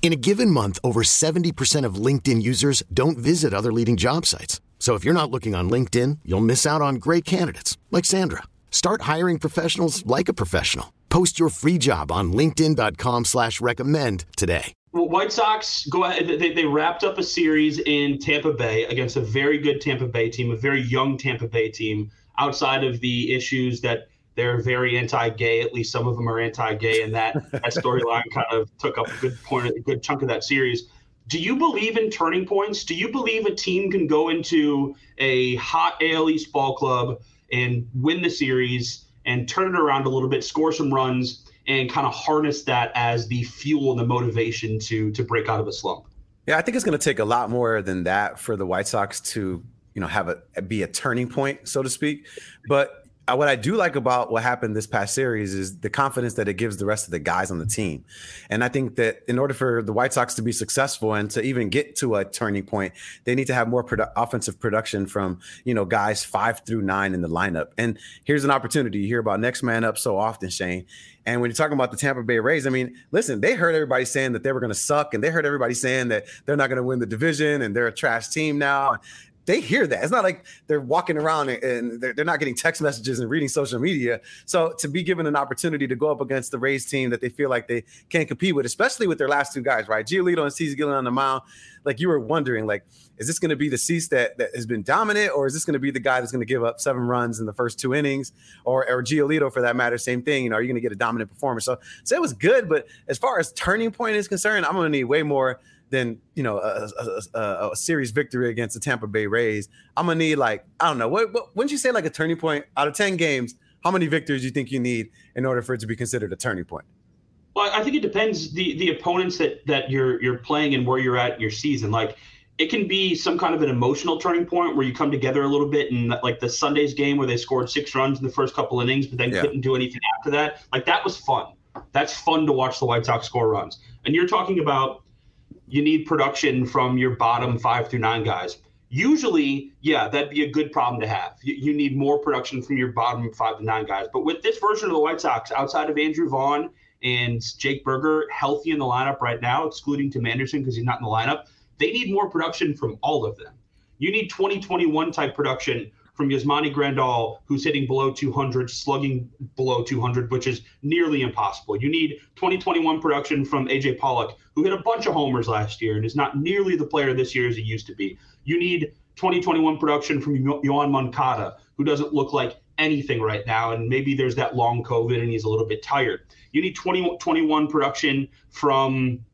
In a given month, over 70% of LinkedIn users don't visit other leading job sites. So if you're not looking on LinkedIn, you'll miss out on great candidates like Sandra. Start hiring professionals like a professional. Post your free job on LinkedIn.com slash recommend today. Well, White Sox go ahead. They, they wrapped up a series in Tampa Bay against a very good Tampa Bay team, a very young Tampa Bay team, outside of the issues that they're very anti-gay. At least some of them are anti-gay, and that that storyline kind of took up a good point, a good chunk of that series. Do you believe in turning points? Do you believe a team can go into a hot AL East ball club and win the series and turn it around a little bit, score some runs, and kind of harness that as the fuel and the motivation to to break out of a slump? Yeah, I think it's going to take a lot more than that for the White Sox to you know have a be a turning point, so to speak. But what I do like about what happened this past series is the confidence that it gives the rest of the guys on the team. And I think that in order for the White Sox to be successful and to even get to a turning point, they need to have more produ- offensive production from, you know, guys 5 through 9 in the lineup. And here's an opportunity. You hear about next man up so often, Shane. And when you're talking about the Tampa Bay Rays, I mean, listen, they heard everybody saying that they were going to suck, and they heard everybody saying that they're not going to win the division, and they're a trash team now they hear that. It's not like they're walking around and they're, they're not getting text messages and reading social media. So to be given an opportunity to go up against the Rays team that they feel like they can't compete with, especially with their last two guys, right? Giolito and Cease Gillen on the mound. Like you were wondering, like, is this going to be the Cease that, that has been dominant, or is this going to be the guy that's going to give up seven runs in the first two innings, or or Giolito for that matter, same thing? You know, are you going to get a dominant performance? So, so it was good, but as far as turning point is concerned, I'm going to need way more than you know a, a, a, a, series victory against the Tampa Bay Rays. I'm gonna need like I don't know what, what wouldn't you say like a turning point out of ten games? How many victories do you think you need in order for it to be considered a turning point? Well, I think it depends the the opponents that that you're you're playing and where you're at in your season. Like it can be some kind of an emotional turning point where you come together a little bit and like the Sunday's game where they scored six runs in the first couple innings, but then yeah. couldn't do anything after that. Like that was fun. That's fun to watch the White Sox score runs. And you're talking about you need production from your bottom five through nine guys. Usually, yeah, that'd be a good problem to have. You, you, need more production from your bottom five to nine guys. But with this version of the White Sox, outside of Andrew Vaughn and Jake Burger healthy in the lineup right now, excluding Tim Anderson because he's not in the lineup, they need more production from all of them. You need 2021 type production from Yasmani Grandal, who's hitting below 200, slugging below 200, which is nearly impossible. You need 2021 production from AJ Pollock, who hit a bunch of homers last year and is not nearly the player this year as he used to be. You need 2021 production from Yoan Moncada, who doesn't look like anything right now, and maybe there's that long COVID and he's a little bit tired. You need 2021 production from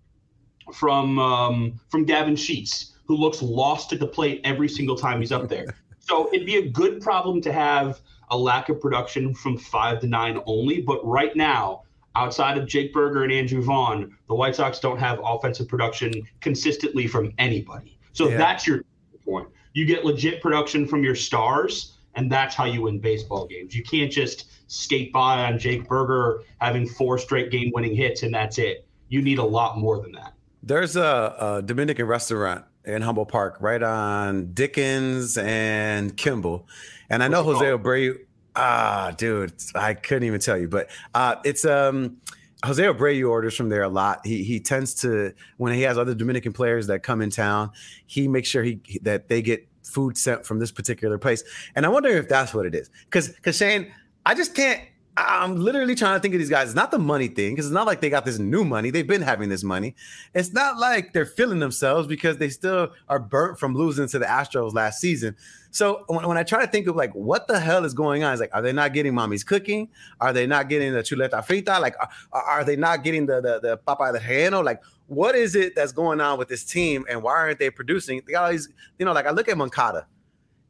from um, from Gavin Sheets, who looks lost at the plate every single time he's up there. So it'd be a good problem to have a lack of production from five to nine only. But right now, outside of Jake Burger and Andrew Vaughn, the White Sox don't have offensive production consistently from anybody. So yeah. that's your point. You get legit production from your stars, and that's how you win baseball games. You can't just skate by on Jake Burger having four straight game winning hits and that's it. You need a lot more than that. There's a, a Dominican restaurant in Humboldt Park, right on Dickens and Kimball. And I know Jose Abreu. Ah, dude, I couldn't even tell you, but uh, it's um Jose Abreu orders from there a lot. He he tends to when he has other Dominican players that come in town, he makes sure he that they get food sent from this particular place. And I wonder if that's what it is. Cause cause Shane, I just can't I'm literally trying to think of these guys. It's not the money thing because it's not like they got this new money. They've been having this money. It's not like they're feeling themselves because they still are burnt from losing to the Astros last season. So when, when I try to think of like what the hell is going on, it's like, are they not getting mommy's cooking? Are they not getting the chuleta frita? Like, are, are they not getting the the, the papa de relleno? Like, what is it that's going on with this team and why aren't they producing? They got all these, you know, like I look at Moncada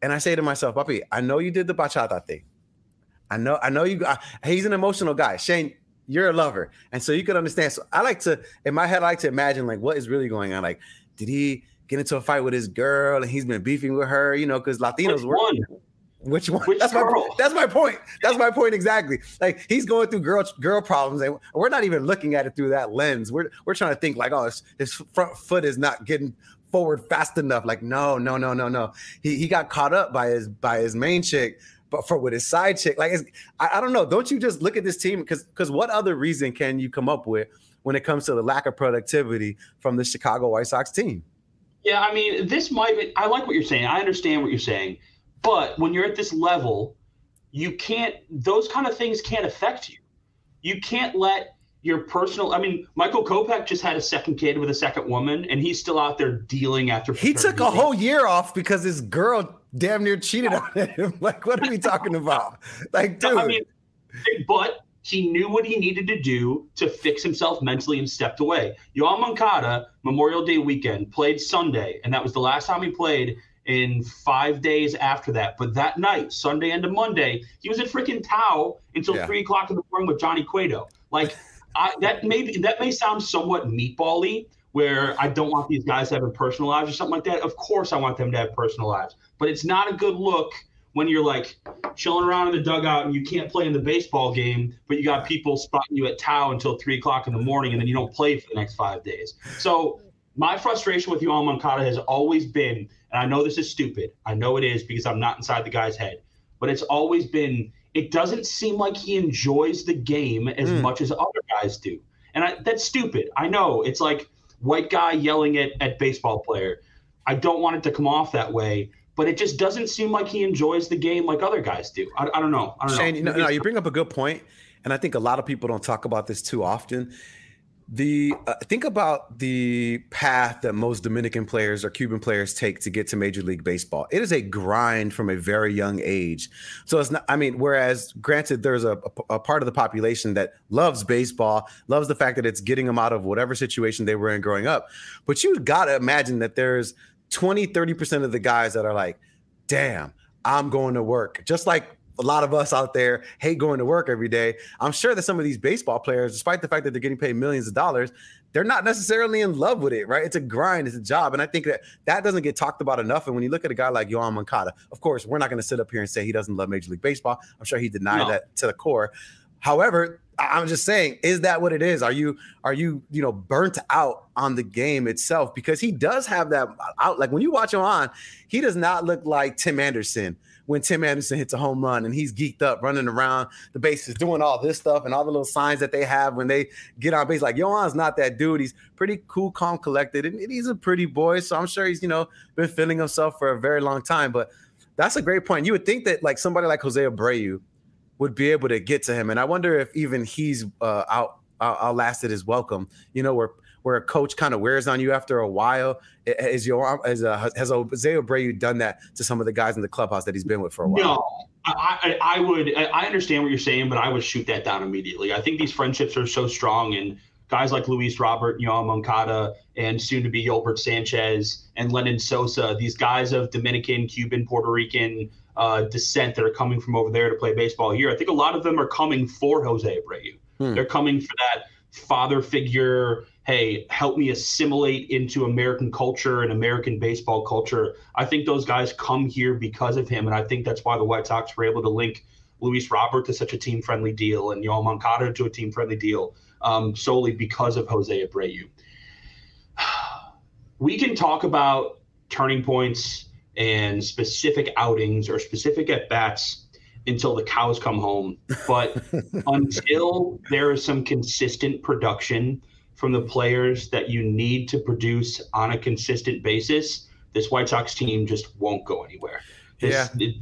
and I say to myself, Papi, I know you did the bachata thing. I know, I know you. I, he's an emotional guy. Shane, you're a lover, and so you could understand. So I like to, in my head, I like to imagine like what is really going on. Like, did he get into a fight with his girl, and he's been beefing with her? You know, because Latinos Which one? Which one? Which that's girl? my that's my point. That's my point exactly. Like he's going through girl girl problems, and we're not even looking at it through that lens. We're we're trying to think like, oh, his, his front foot is not getting forward fast enough. Like, no, no, no, no, no. He he got caught up by his by his main chick, but for with his side chick. Like, I, I don't know. Don't you just look at this team? Because because what other reason can you come up with when it comes to the lack of productivity from the Chicago White Sox team? Yeah, I mean, this might be, I like what you're saying. I understand what you're saying. But when you're at this level, you can't, those kind of things can't affect you. You can't let your personal, I mean, Michael Kopech just had a second kid with a second woman, and he's still out there dealing after. He took a whole year off because his girl damn near cheated on him. like, what are we talking about? Like, dude. I mean, but he knew what he needed to do to fix himself mentally and stepped away. Yoan Moncada, Memorial Day weekend, played Sunday, and that was the last time he played in five days after that. But that night, Sunday into Monday, he was at freaking Tao until Yeah. three o'clock in the morning with Johnny Cueto. Like I, that may be, that may sound somewhat meatbally, where I don't want these guys have personal lives or something like that. Of course, I want them to have personal lives, but it's not a good look when you're like chilling around in the dugout and you can't play in the baseball game, but you got people spotting you at Tao until three o'clock in the morning, and then you don't play for the next five days. So my frustration with Yoan Moncada has always been, and I know this is stupid. I know it is because I'm not inside the guy's head, but it's always been. It doesn't seem like he enjoys the game as hmm. much as other guys do, and I, that's stupid. I know it's like white guy yelling at at baseball player. I don't want it to come off that way, but it just doesn't seem like he enjoys the game like other guys do. I, I don't know. I don't Shane, know, no, you bring up a good point, and I think a lot of people don't talk about this too often. The uh, think about the path that most Dominican players or Cuban players take to get to Major League Baseball. It is a grind from a very young age. So it's not. I mean, whereas granted, there's a, a, part of the population that loves baseball, loves the fact that it's getting them out of whatever situation they were in growing up. But you got to imagine that there's 20, 30 percent of the guys that are like, "Damn, I'm going to work," just like a lot of us out there hate going to work every day. I'm sure that some of these baseball players, despite the fact that they're getting paid millions of dollars, they're not necessarily in love with it, right? It's a grind, it's a job. And I think that that doesn't get talked about enough. And when you look at a guy like Yoan Moncada, of course, we're not going to sit up here and say he doesn't love Major League Baseball. I'm sure he denied No. that to the core. However, I'm just saying, is that what it is? Are you are you you know burnt out on the game itself? Because he does have that out. Like when you watch him on, he does not look like Tim Anderson when Tim Anderson hits a home run and he's geeked up, running around the bases, doing all this stuff and all the little signs that they have when they get on base. Like Yoan's not that dude. He's pretty cool, calm, collected, and he's a pretty boy. So I'm sure he's you know been feeling himself for a very long time. But that's a great point. You would think that like somebody like Jose Abreu would be able to get to him, and I wonder if even he's uh, out out- outlasted his welcome. You know, where where a coach kind of wears on you after a while. Is your as uh, has Jose Abreu done that to some of the guys in the clubhouse that he's been with for a while? No, I, I, I would. I understand what you're saying, but I would shoot that down immediately. I think these friendships are so strong, and guys like Luis Robert, Yoan Moncada, and soon to be Yolbert Sanchez and Lenyn Sosa, these guys of Dominican, Cuban, Puerto Rican uh, descent that are coming from over there to play baseball here. I think a lot of them are coming for Jose Abreu. Hmm. They're coming for that father figure. Hey, help me assimilate into American culture and American baseball culture. I think those guys come here because of him, and I think that's why the White Sox were able to link Luis Robert to such a team-friendly deal and Yoel Moncada to a team-friendly deal um, solely because of Jose Abreu. We can talk about turning points and specific outings or specific at bats until the cows come home, but until there is some consistent production from the players that you need to produce on a consistent basis, this White Sox team just won't go anywhere. This, Yeah. it-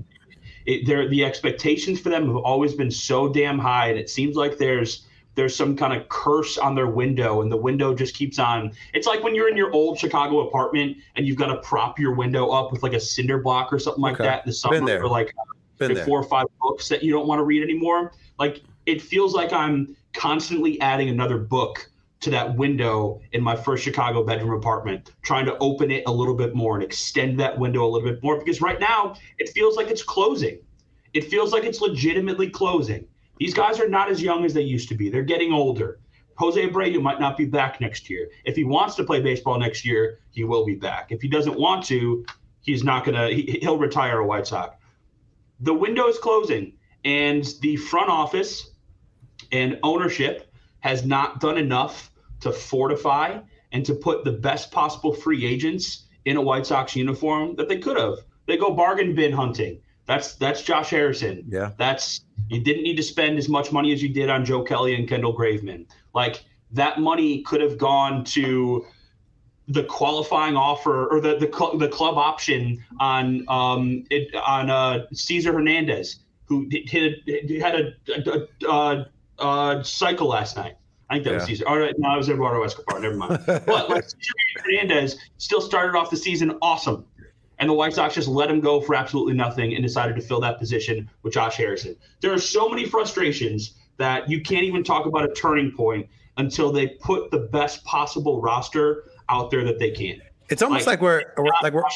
it, the expectations for them have always been so damn high, and it seems like there's there's some kind of curse on their window and the window just keeps on it's like when you're in your old chicago apartment and you've got to prop your window up with like a cinder block or something like okay. that in the summer or like four or five books that you don't want to read anymore like it feels like i'm constantly adding another book to that window in my first Chicago bedroom apartment, trying to open it a little bit more and extend that window a little bit more because right now it feels like it's closing. It feels like it's legitimately closing. These guys are not as young as they used to be. They're getting older. Jose Abreu might not be back next year. If he wants to play baseball next year, he will be back. If he doesn't want to, he's not going to, he, he'll retire a White Sox. The window is closing, and the front office and ownership has not done enough to fortify and to put the best possible free agents in a White Sox uniform that they could have. They go bargain bin hunting. That's that's Josh Harrison. Yeah. That's you didn't need to spend as much money as you did on Joe Kelly and Kendall Graveman. Like that money could have gone to the qualifying offer or the the, cl- the club option on um it, on uh, Cesar Hernandez who hit, had a, a, a, a cycle last night. I think that yeah. was Cesar. All right, no, it was Eduardo Escobar. Never mind. but like Hernandez still started off the season awesome, and the White Sox just let him go for absolutely nothing and decided to fill that position with Josh Harrison. There are so many frustrations that you can't even talk about a turning point until they put the best possible roster out there that they can. It's almost like, like we're, like we're like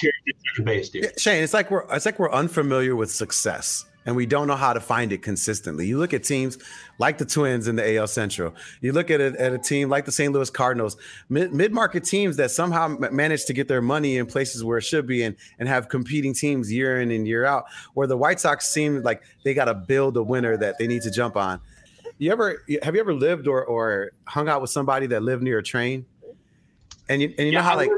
we're base, dude. Shane. It's like we're it's like we're unfamiliar with success and we don't know how to find it consistently. You look at teams like the Twins in the AL Central. You look at a, at a team like the St. Louis Cardinals, mid market teams that somehow manage to get their money in places where it should be and, and have competing teams year in and year out. Where the White Sox seem like they got to build a winner that they need to jump on. You ever have you ever lived or, or hung out with somebody that lived near a train? And you, and you yeah, know how like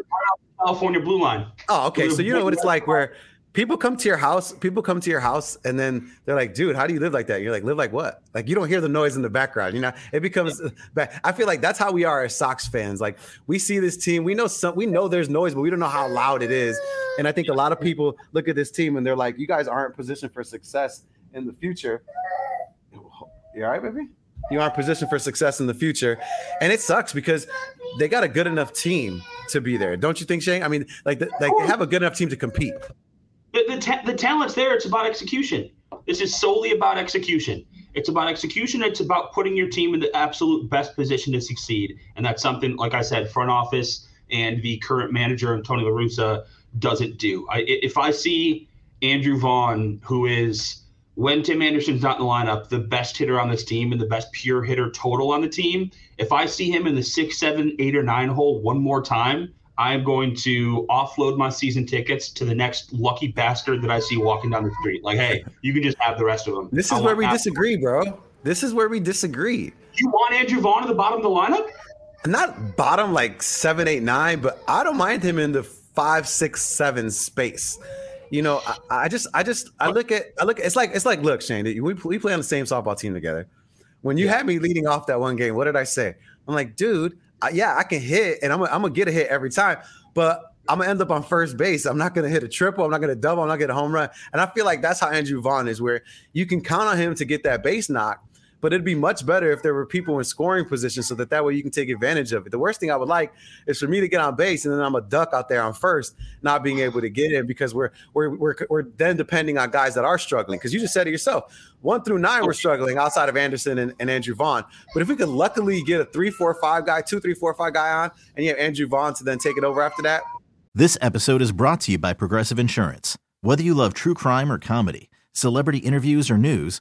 California Blue Line. Oh, okay. So you know what it's like where people come to your house people come to your house and then they're like dude how do you live like that? You're like live like what? Like you don't hear the noise in the background you know? It becomes bad. i feel like that's how we are as sox fans. Like we see this team we know some we know there's noise but we don't know how loud it is. And i think a lot of people look at this team and they're like you guys aren't positioned for success in the future. You all right baby? You aren't positioned for success in the future. And it sucks because they got a good enough team to be there. Don't you think shane? I mean like, the, like they have a good enough team to compete the, the, ta- the talent's there. It's about execution. This is solely about execution. It's about execution. It's about putting your team in the absolute best position to succeed. And that's something, like I said, front office and the current manager, Tony La Russa, doesn't do. I, if I see Andrew Vaughn, who is, when Tim Anderson's not in the lineup, the best hitter on this team and the best pure hitter total on the team, if I see him in the six, seven, eight, or nine hole one more time, I'm going to offload my season tickets to the next lucky bastard that I see walking down the street. Like, hey, you can just have the rest of them. This is where we disagree, bro. This is where we disagree. You want Andrew Vaughn at the bottom of the lineup? Not bottom like seven, eight, nine, but I don't mind him in the five, six, seven space. You know, I, I just, I just, I look at, I look. It's like, it's like, look, Shane, we we play on the same softball team together. When you yeah. had me leading off that one game, what did I say? I'm like, dude, yeah, I can hit and I'm, I'm gonna get a hit every time, but I'm gonna end up on first base. I'm not gonna hit a triple. I'm not gonna double. I'm not gonna get a home run. And I feel like that's how Andrew Vaughn is, where you can count on him to get that base knock, but it'd be much better if there were people in scoring position so that that way you can take advantage of it. The worst thing I would like is for me to get on base and then I'm a duck out there on first, not being able to get in because we're we're we're, we're then depending on guys that are struggling. Because you just said it yourself, one through nine we're struggling outside of Anderson and, and Andrew Vaughn. But if we could luckily get a three, four, five guy, two, three, four, five guy on, and you have Andrew Vaughn to then take it over after that. This episode is brought to you by Progressive Insurance. Whether you love true crime or comedy, celebrity interviews or news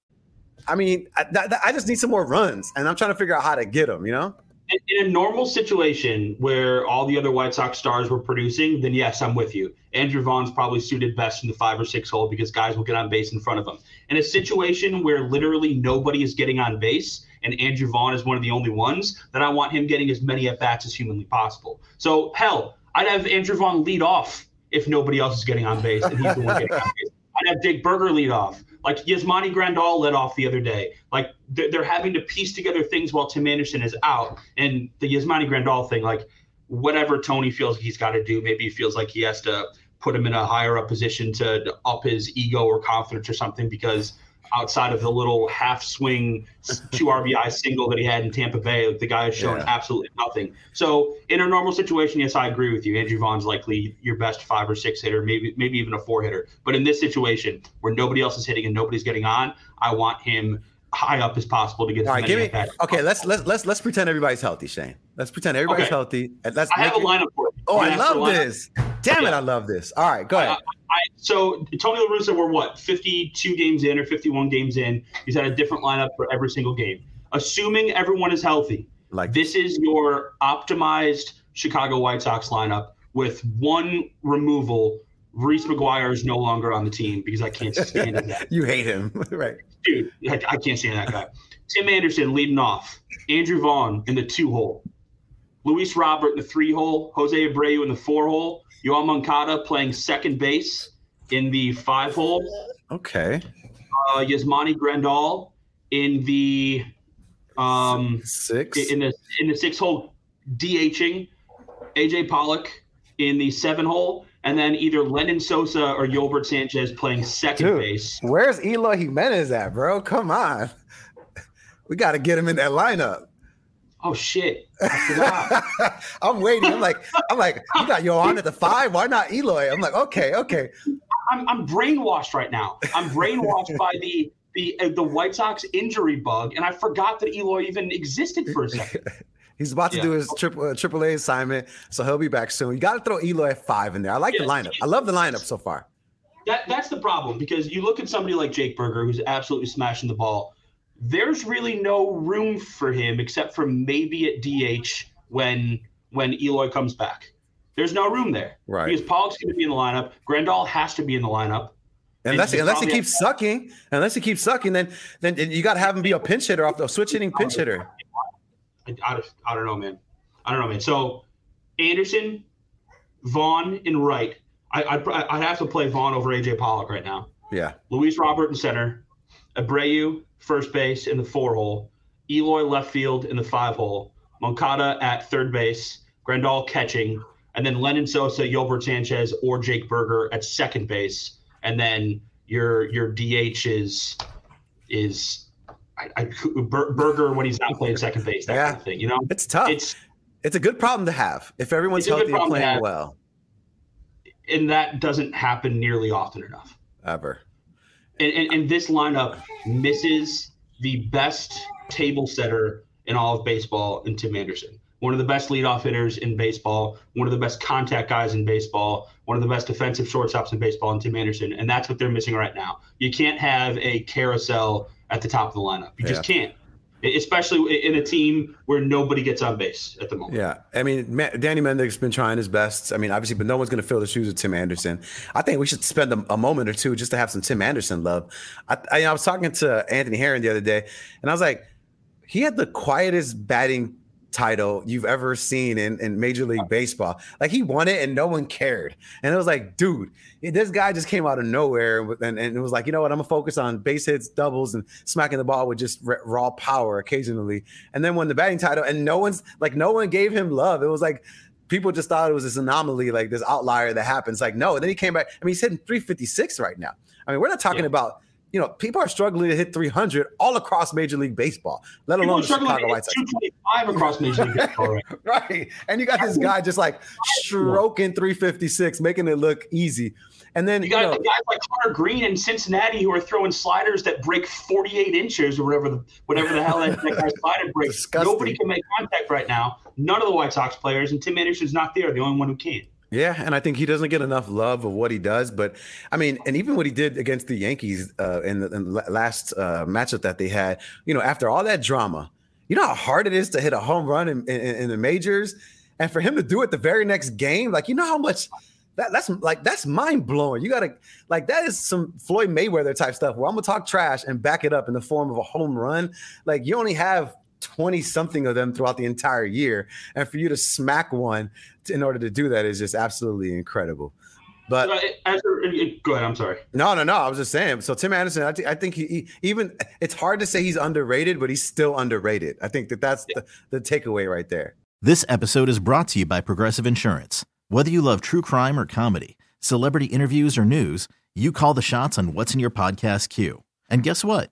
I mean, I, I, just need some more runs, and I'm trying to figure out how to get them. You know. in a normal situation where all the other White Sox stars were producing, then yes, I'm with you. Andrew Vaughn's probably suited best in the five or six hole because guys will get on base in front of him. In a situation where literally nobody is getting on base and Andrew Vaughn is one of the only ones, then I want him getting as many at bats as humanly possible. So hell, I'd have Andrew Vaughn lead off if nobody else is getting on base and he's the one getting on base. I'd have Jake Burger lead off. Like Yasmani Grandal led off the other day. Like they're, they're having to piece together things while Tim Anderson is out. And the Yasmani Grandal thing, like whatever Tony feels he's got to do, maybe he feels like he has to put him in a higher up position to, to up his ego or confidence or something because – outside of the little half swing two RBI single that he had in Tampa Bay. The guy has shown yeah. absolutely nothing. So in a normal situation, yes, I agree with you. Andrew Vaughn's likely your best five or six hitter, maybe maybe even a four hitter. But in this situation where nobody else is hitting and nobody's getting on, I want him high up as possible to get. All right, give me. Okay, let's let's let's let's pretend everybody's healthy, Shane. Let's pretend everybody's okay. healthy. Let's. I have oh, a lineup for. Oh, I love this. Damn it, I love this. All right, go ahead. I, so Tony La Russa, we're what 52 games in or 51 games in. He's had a different lineup for every single game. Assuming everyone is healthy, like this is your optimized Chicago White Sox lineup with one removal. Reese McGuire is no longer on the team because I can't stand that. you hate him, right? Dude, I, I can't stand that guy. Tim Anderson leading off. Andrew Vaughn in the two hole. Luis Robert in the three hole. Jose Abreu in the four hole. Yoan Moncada playing second base in the five hole. Okay. Uh, Yasmani Grandal in the um, six in the in the six hole DHing. AJ Pollock in the seven hole, and then either Lenyn Sosa or Yolbert Sanchez playing second Dude, base. Where's Eloy Jimenez at, bro? Come on. We got to get him in that lineup oh shit, I'm waiting. I'm like, I'm like, you got Yoan at the five. Why not Eloy? I'm like, okay, okay. I'm, I'm brainwashed right now. I'm brainwashed by the the uh, the White Sox injury bug, and I forgot that Eloy even existed for a second. He's about to yeah. do his triple uh, triple A assignment, so he'll be back soon. You got to throw Eloy at five in there. I like the lineup. I love the lineup so far. That that's the problem because you look at somebody like Jake Burger, who's absolutely smashing the ball there's really no room for him except for maybe at DH when when Eloy comes back. There's no room there. Right. Because Pollock's going to be in the lineup. Grandal has to be in the lineup. Unless, unless he keeps sucking, unless he keeps sucking, then then you got to have him be a pinch hitter off the switch hitting pinch hitter. I, I, I don't know, man. I don't know, man. So Anderson, Vaughn, and Wright. I, I'd, I'd have to play Vaughn over AJ Pollock right now. Yeah. Luis Robert in center, Abreu, first base in the four hole, Eloy left field in the five hole, Moncada at third base, Grandal catching, and then Lenyn Sosa, Yolbert Sanchez, or Jake Burger at second base, and then your your DH is is I, I, Burger when he's not playing second base. That yeah. kind of thing, you know, it's tough. It's it's a good problem to have if everyone's healthy and playing well. And that doesn't happen nearly often enough. Ever and, and, and this lineup misses the best table setter in all of baseball in Tim Anderson. One of the best leadoff hitters in baseball, one of the best contact guys in baseball, one of the best defensive shortstops in baseball, in Tim Anderson. And that's what they're missing right now. You can't have a carousel at the top of the lineup. You yeah. just can't especially in a team where nobody gets on base at the moment. Yeah, I mean, Danny Mendick's been trying his best. I mean, obviously, but no one's going to fill the shoes of Tim Anderson. I think we should spend a, a moment or two just to have some Tim Anderson love. I, I, I was talking to Anthony Herron the other day, and I was like, he had the quietest batting title you've ever seen in, in Major League Baseball. Like he won it and no one cared. And it was like, dude, this guy just came out of nowhere and, and it was like, you know what? I'm gonna focus on base hits, doubles, and smacking the ball with just raw power occasionally. And then won the batting title, and no one's like, no one gave him love. It was like people just thought it was this anomaly, like this outlier that happens. Like, no. And then he came back. I mean, he's hitting 356 right now. I mean, we're not talking yeah. about you know, people are struggling to hit 300 all across Major League Baseball, let people alone the Chicago White Sox. 225 across Major League Baseball, right? right. And you got this guy just like stroking 356, making it look easy. And then you got you know, guys like Hunter Greene in Cincinnati who are throwing sliders that break 48 inches or whatever the whatever the hell that, that guy's slider breaks. Disgusting. Nobody can make contact right now. None of the White Sox players, and Tim Anderson's not there, the only one who can. Yeah, and I think he doesn't get enough love of what he does. But I mean, and even what he did against the Yankees uh, in the, in last uh, matchup that they had, you know, after all that drama, You know how hard it is to hit a home run in, in, in the majors, and for him to do it the very next game, like you know how much that, that's like that's mind blowing. You gotta like that is some Floyd Mayweather type stuff where I'm gonna talk trash and back it up in the form of a home run. Like you only have 20 something of them throughout the entire year. And for you to smack one in order to do that is just absolutely incredible. But As a, go ahead. I'm sorry. no, no, no. I was just saying. So Tim Anderson, I, th- I think he, he even it's hard to say he's underrated, but he's still underrated. I think that that's the, the takeaway right there. This episode is brought to you by Progressive Insurance. Whether you love true crime or comedy, celebrity interviews or news, you call the shots on what's in your podcast queue. And guess what?